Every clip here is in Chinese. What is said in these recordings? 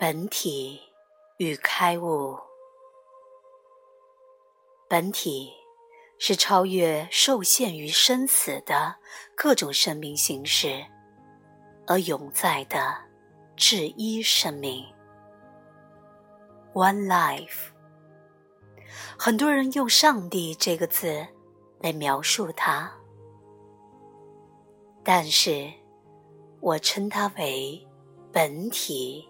本体与开悟。本体是超越受限于生死的各种生命形式，而永在的至一生命。One life。很多人用“上帝”这个字来描述它，但是我称它为本体。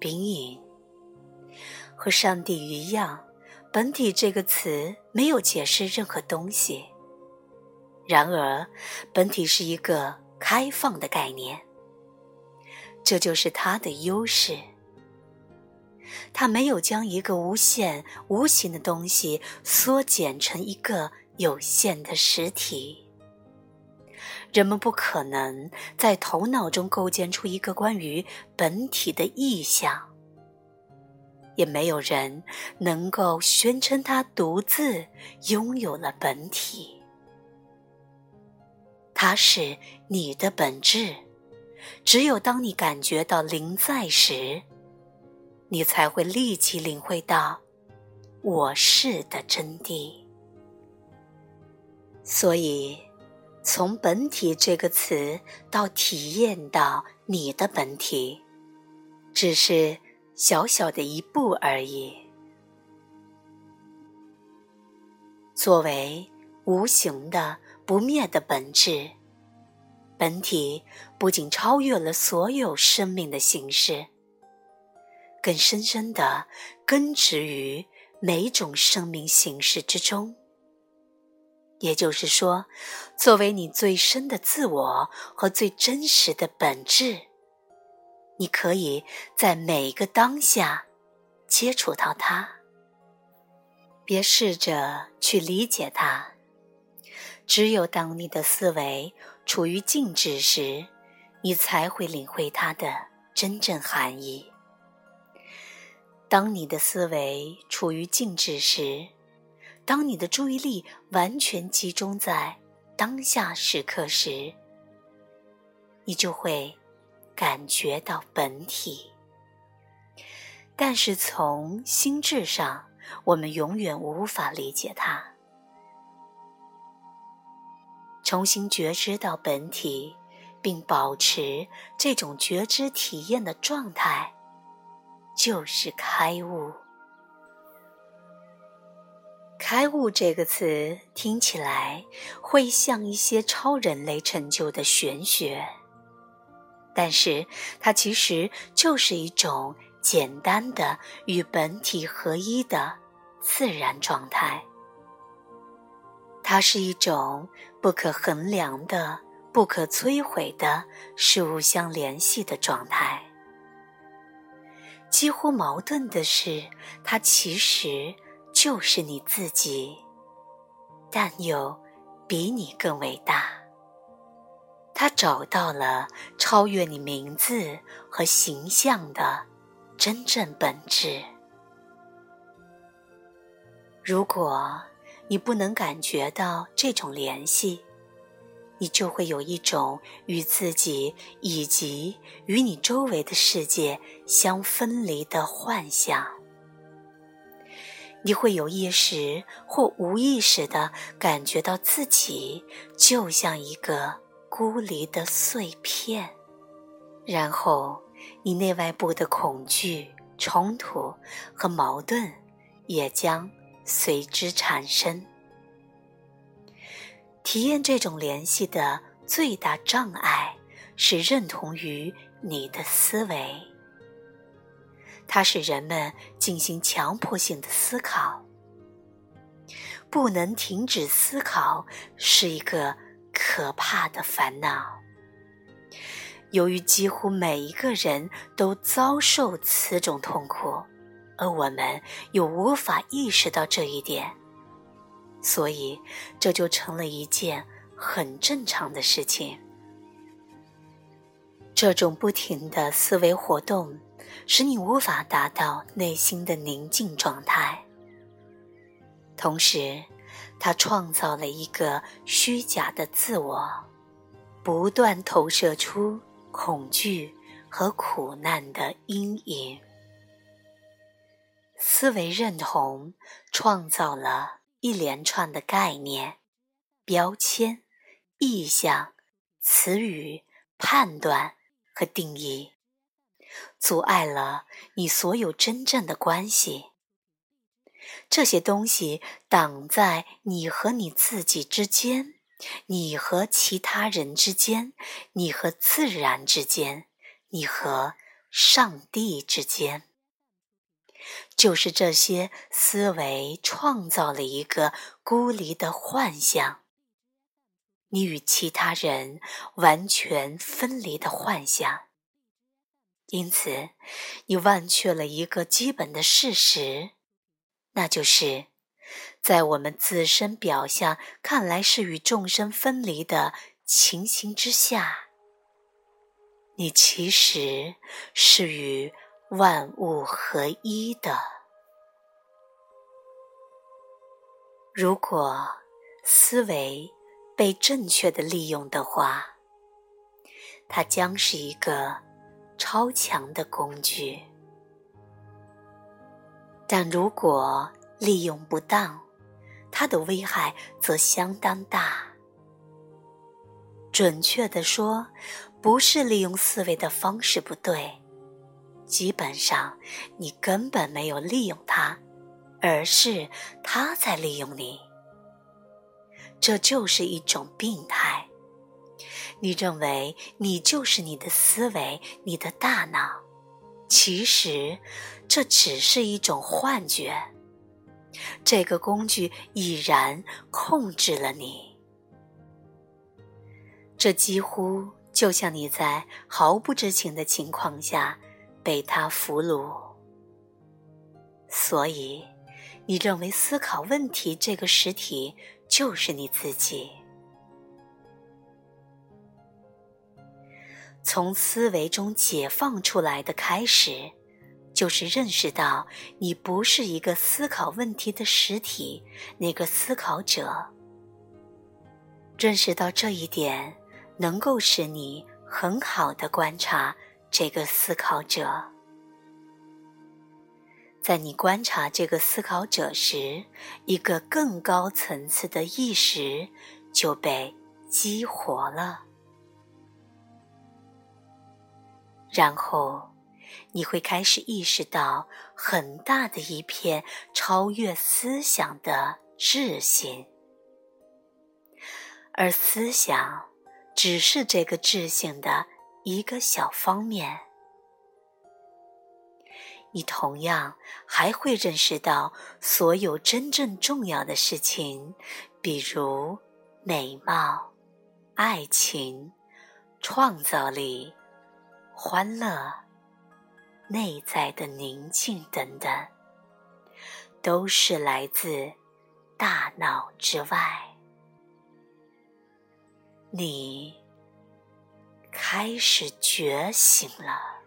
Being 和上帝一样，本体这个词没有解释任何东西。然而，本体是一个开放的概念，这就是它的优势。它没有将一个无限、无形的东西缩减成一个有限的实体。人们不可能在头脑中构建出一个关于本体的意象，也没有人能够宣称他独自拥有了本体。它是你的本质，只有当你感觉到灵在时，你才会立即领会到“我是”的真谛。所以。从“本体”这个词到体验到你的本体，只是小小的一步而已。作为无形的、不灭的本质，本体不仅超越了所有生命的形式，更深深的根植于每种生命形式之中。也就是说，作为你最深的自我和最真实的本质，你可以在每个当下接触到它。别试着去理解它，只有当你的思维处于静止时，你才会领会它的真正含义。当你的思维处于静止时，当你的注意力完全集中在当下时刻时，你就会感觉到本体。但是从心智上，我们永远无法理解它。重新觉知到本体，并保持这种觉知体验的状态，就是开悟。开悟这个词听起来会像一些超人类成就的玄学，但是它其实就是一种简单的与本体合一的自然状态。它是一种不可衡量的、不可摧毁的事物相联系的状态。几乎矛盾的是，它其实。就是你自己，但又比你更伟大。他找到了超越你名字和形象的真正本质。如果你不能感觉到这种联系，你就会有一种与自己以及与你周围的世界相分离的幻想。你会有意识或无意识的感觉到自己就像一个孤立的碎片，然后你内外部的恐惧、冲突和矛盾也将随之产生。体验这种联系的最大障碍是认同于你的思维。它使人们进行强迫性的思考，不能停止思考是一个可怕的烦恼。由于几乎每一个人都遭受此种痛苦，而我们又无法意识到这一点，所以这就成了一件很正常的事情。这种不停的思维活动。使你无法达到内心的宁静状态。同时，他创造了一个虚假的自我，不断投射出恐惧和苦难的阴影。思维认同创造了一连串的概念、标签、意象、词语、判断和定义，阻碍了你所有真正的关系。这些东西挡在你和你自己之间，你和其他人之间，你和自然之间，你和上帝之间。就是这些思维创造了一个孤立的幻象，你与其他人完全分离的幻想。因此，你忘却了一个基本的事实，那就是在我们自身表象看来是与众生分离的情形之下，你其实是与。万物合一的。如果思维被正确的利用的话，它将是一个超强的工具；但如果利用不当，它的危害则相当大。准确的说，不是利用思维的方式不对。基本上，你根本没有利用它，而是它在利用你。这就是一种病态。你认为你就是你的思维，你的大脑，其实这只是一种幻觉。这个工具已然控制了你。这几乎就像你在毫不知情的情况下。被他俘虏，所以你认为思考问题这个实体就是你自己。从思维中解放出来的开始，就是认识到你不是一个思考问题的实体，那个思考者。认识到这一点，能够使你很好的观察。这个思考者，在你观察这个思考者时，一个更高层次的意识就被激活了。然后，你会开始意识到很大的一片超越思想的智性，而思想只是这个智性的。一个小方面，你同样还会认识到所有真正重要的事情，比如美貌、爱情、创造力、欢乐、内在的宁静等等，都是来自大脑之外。你。开始觉醒了。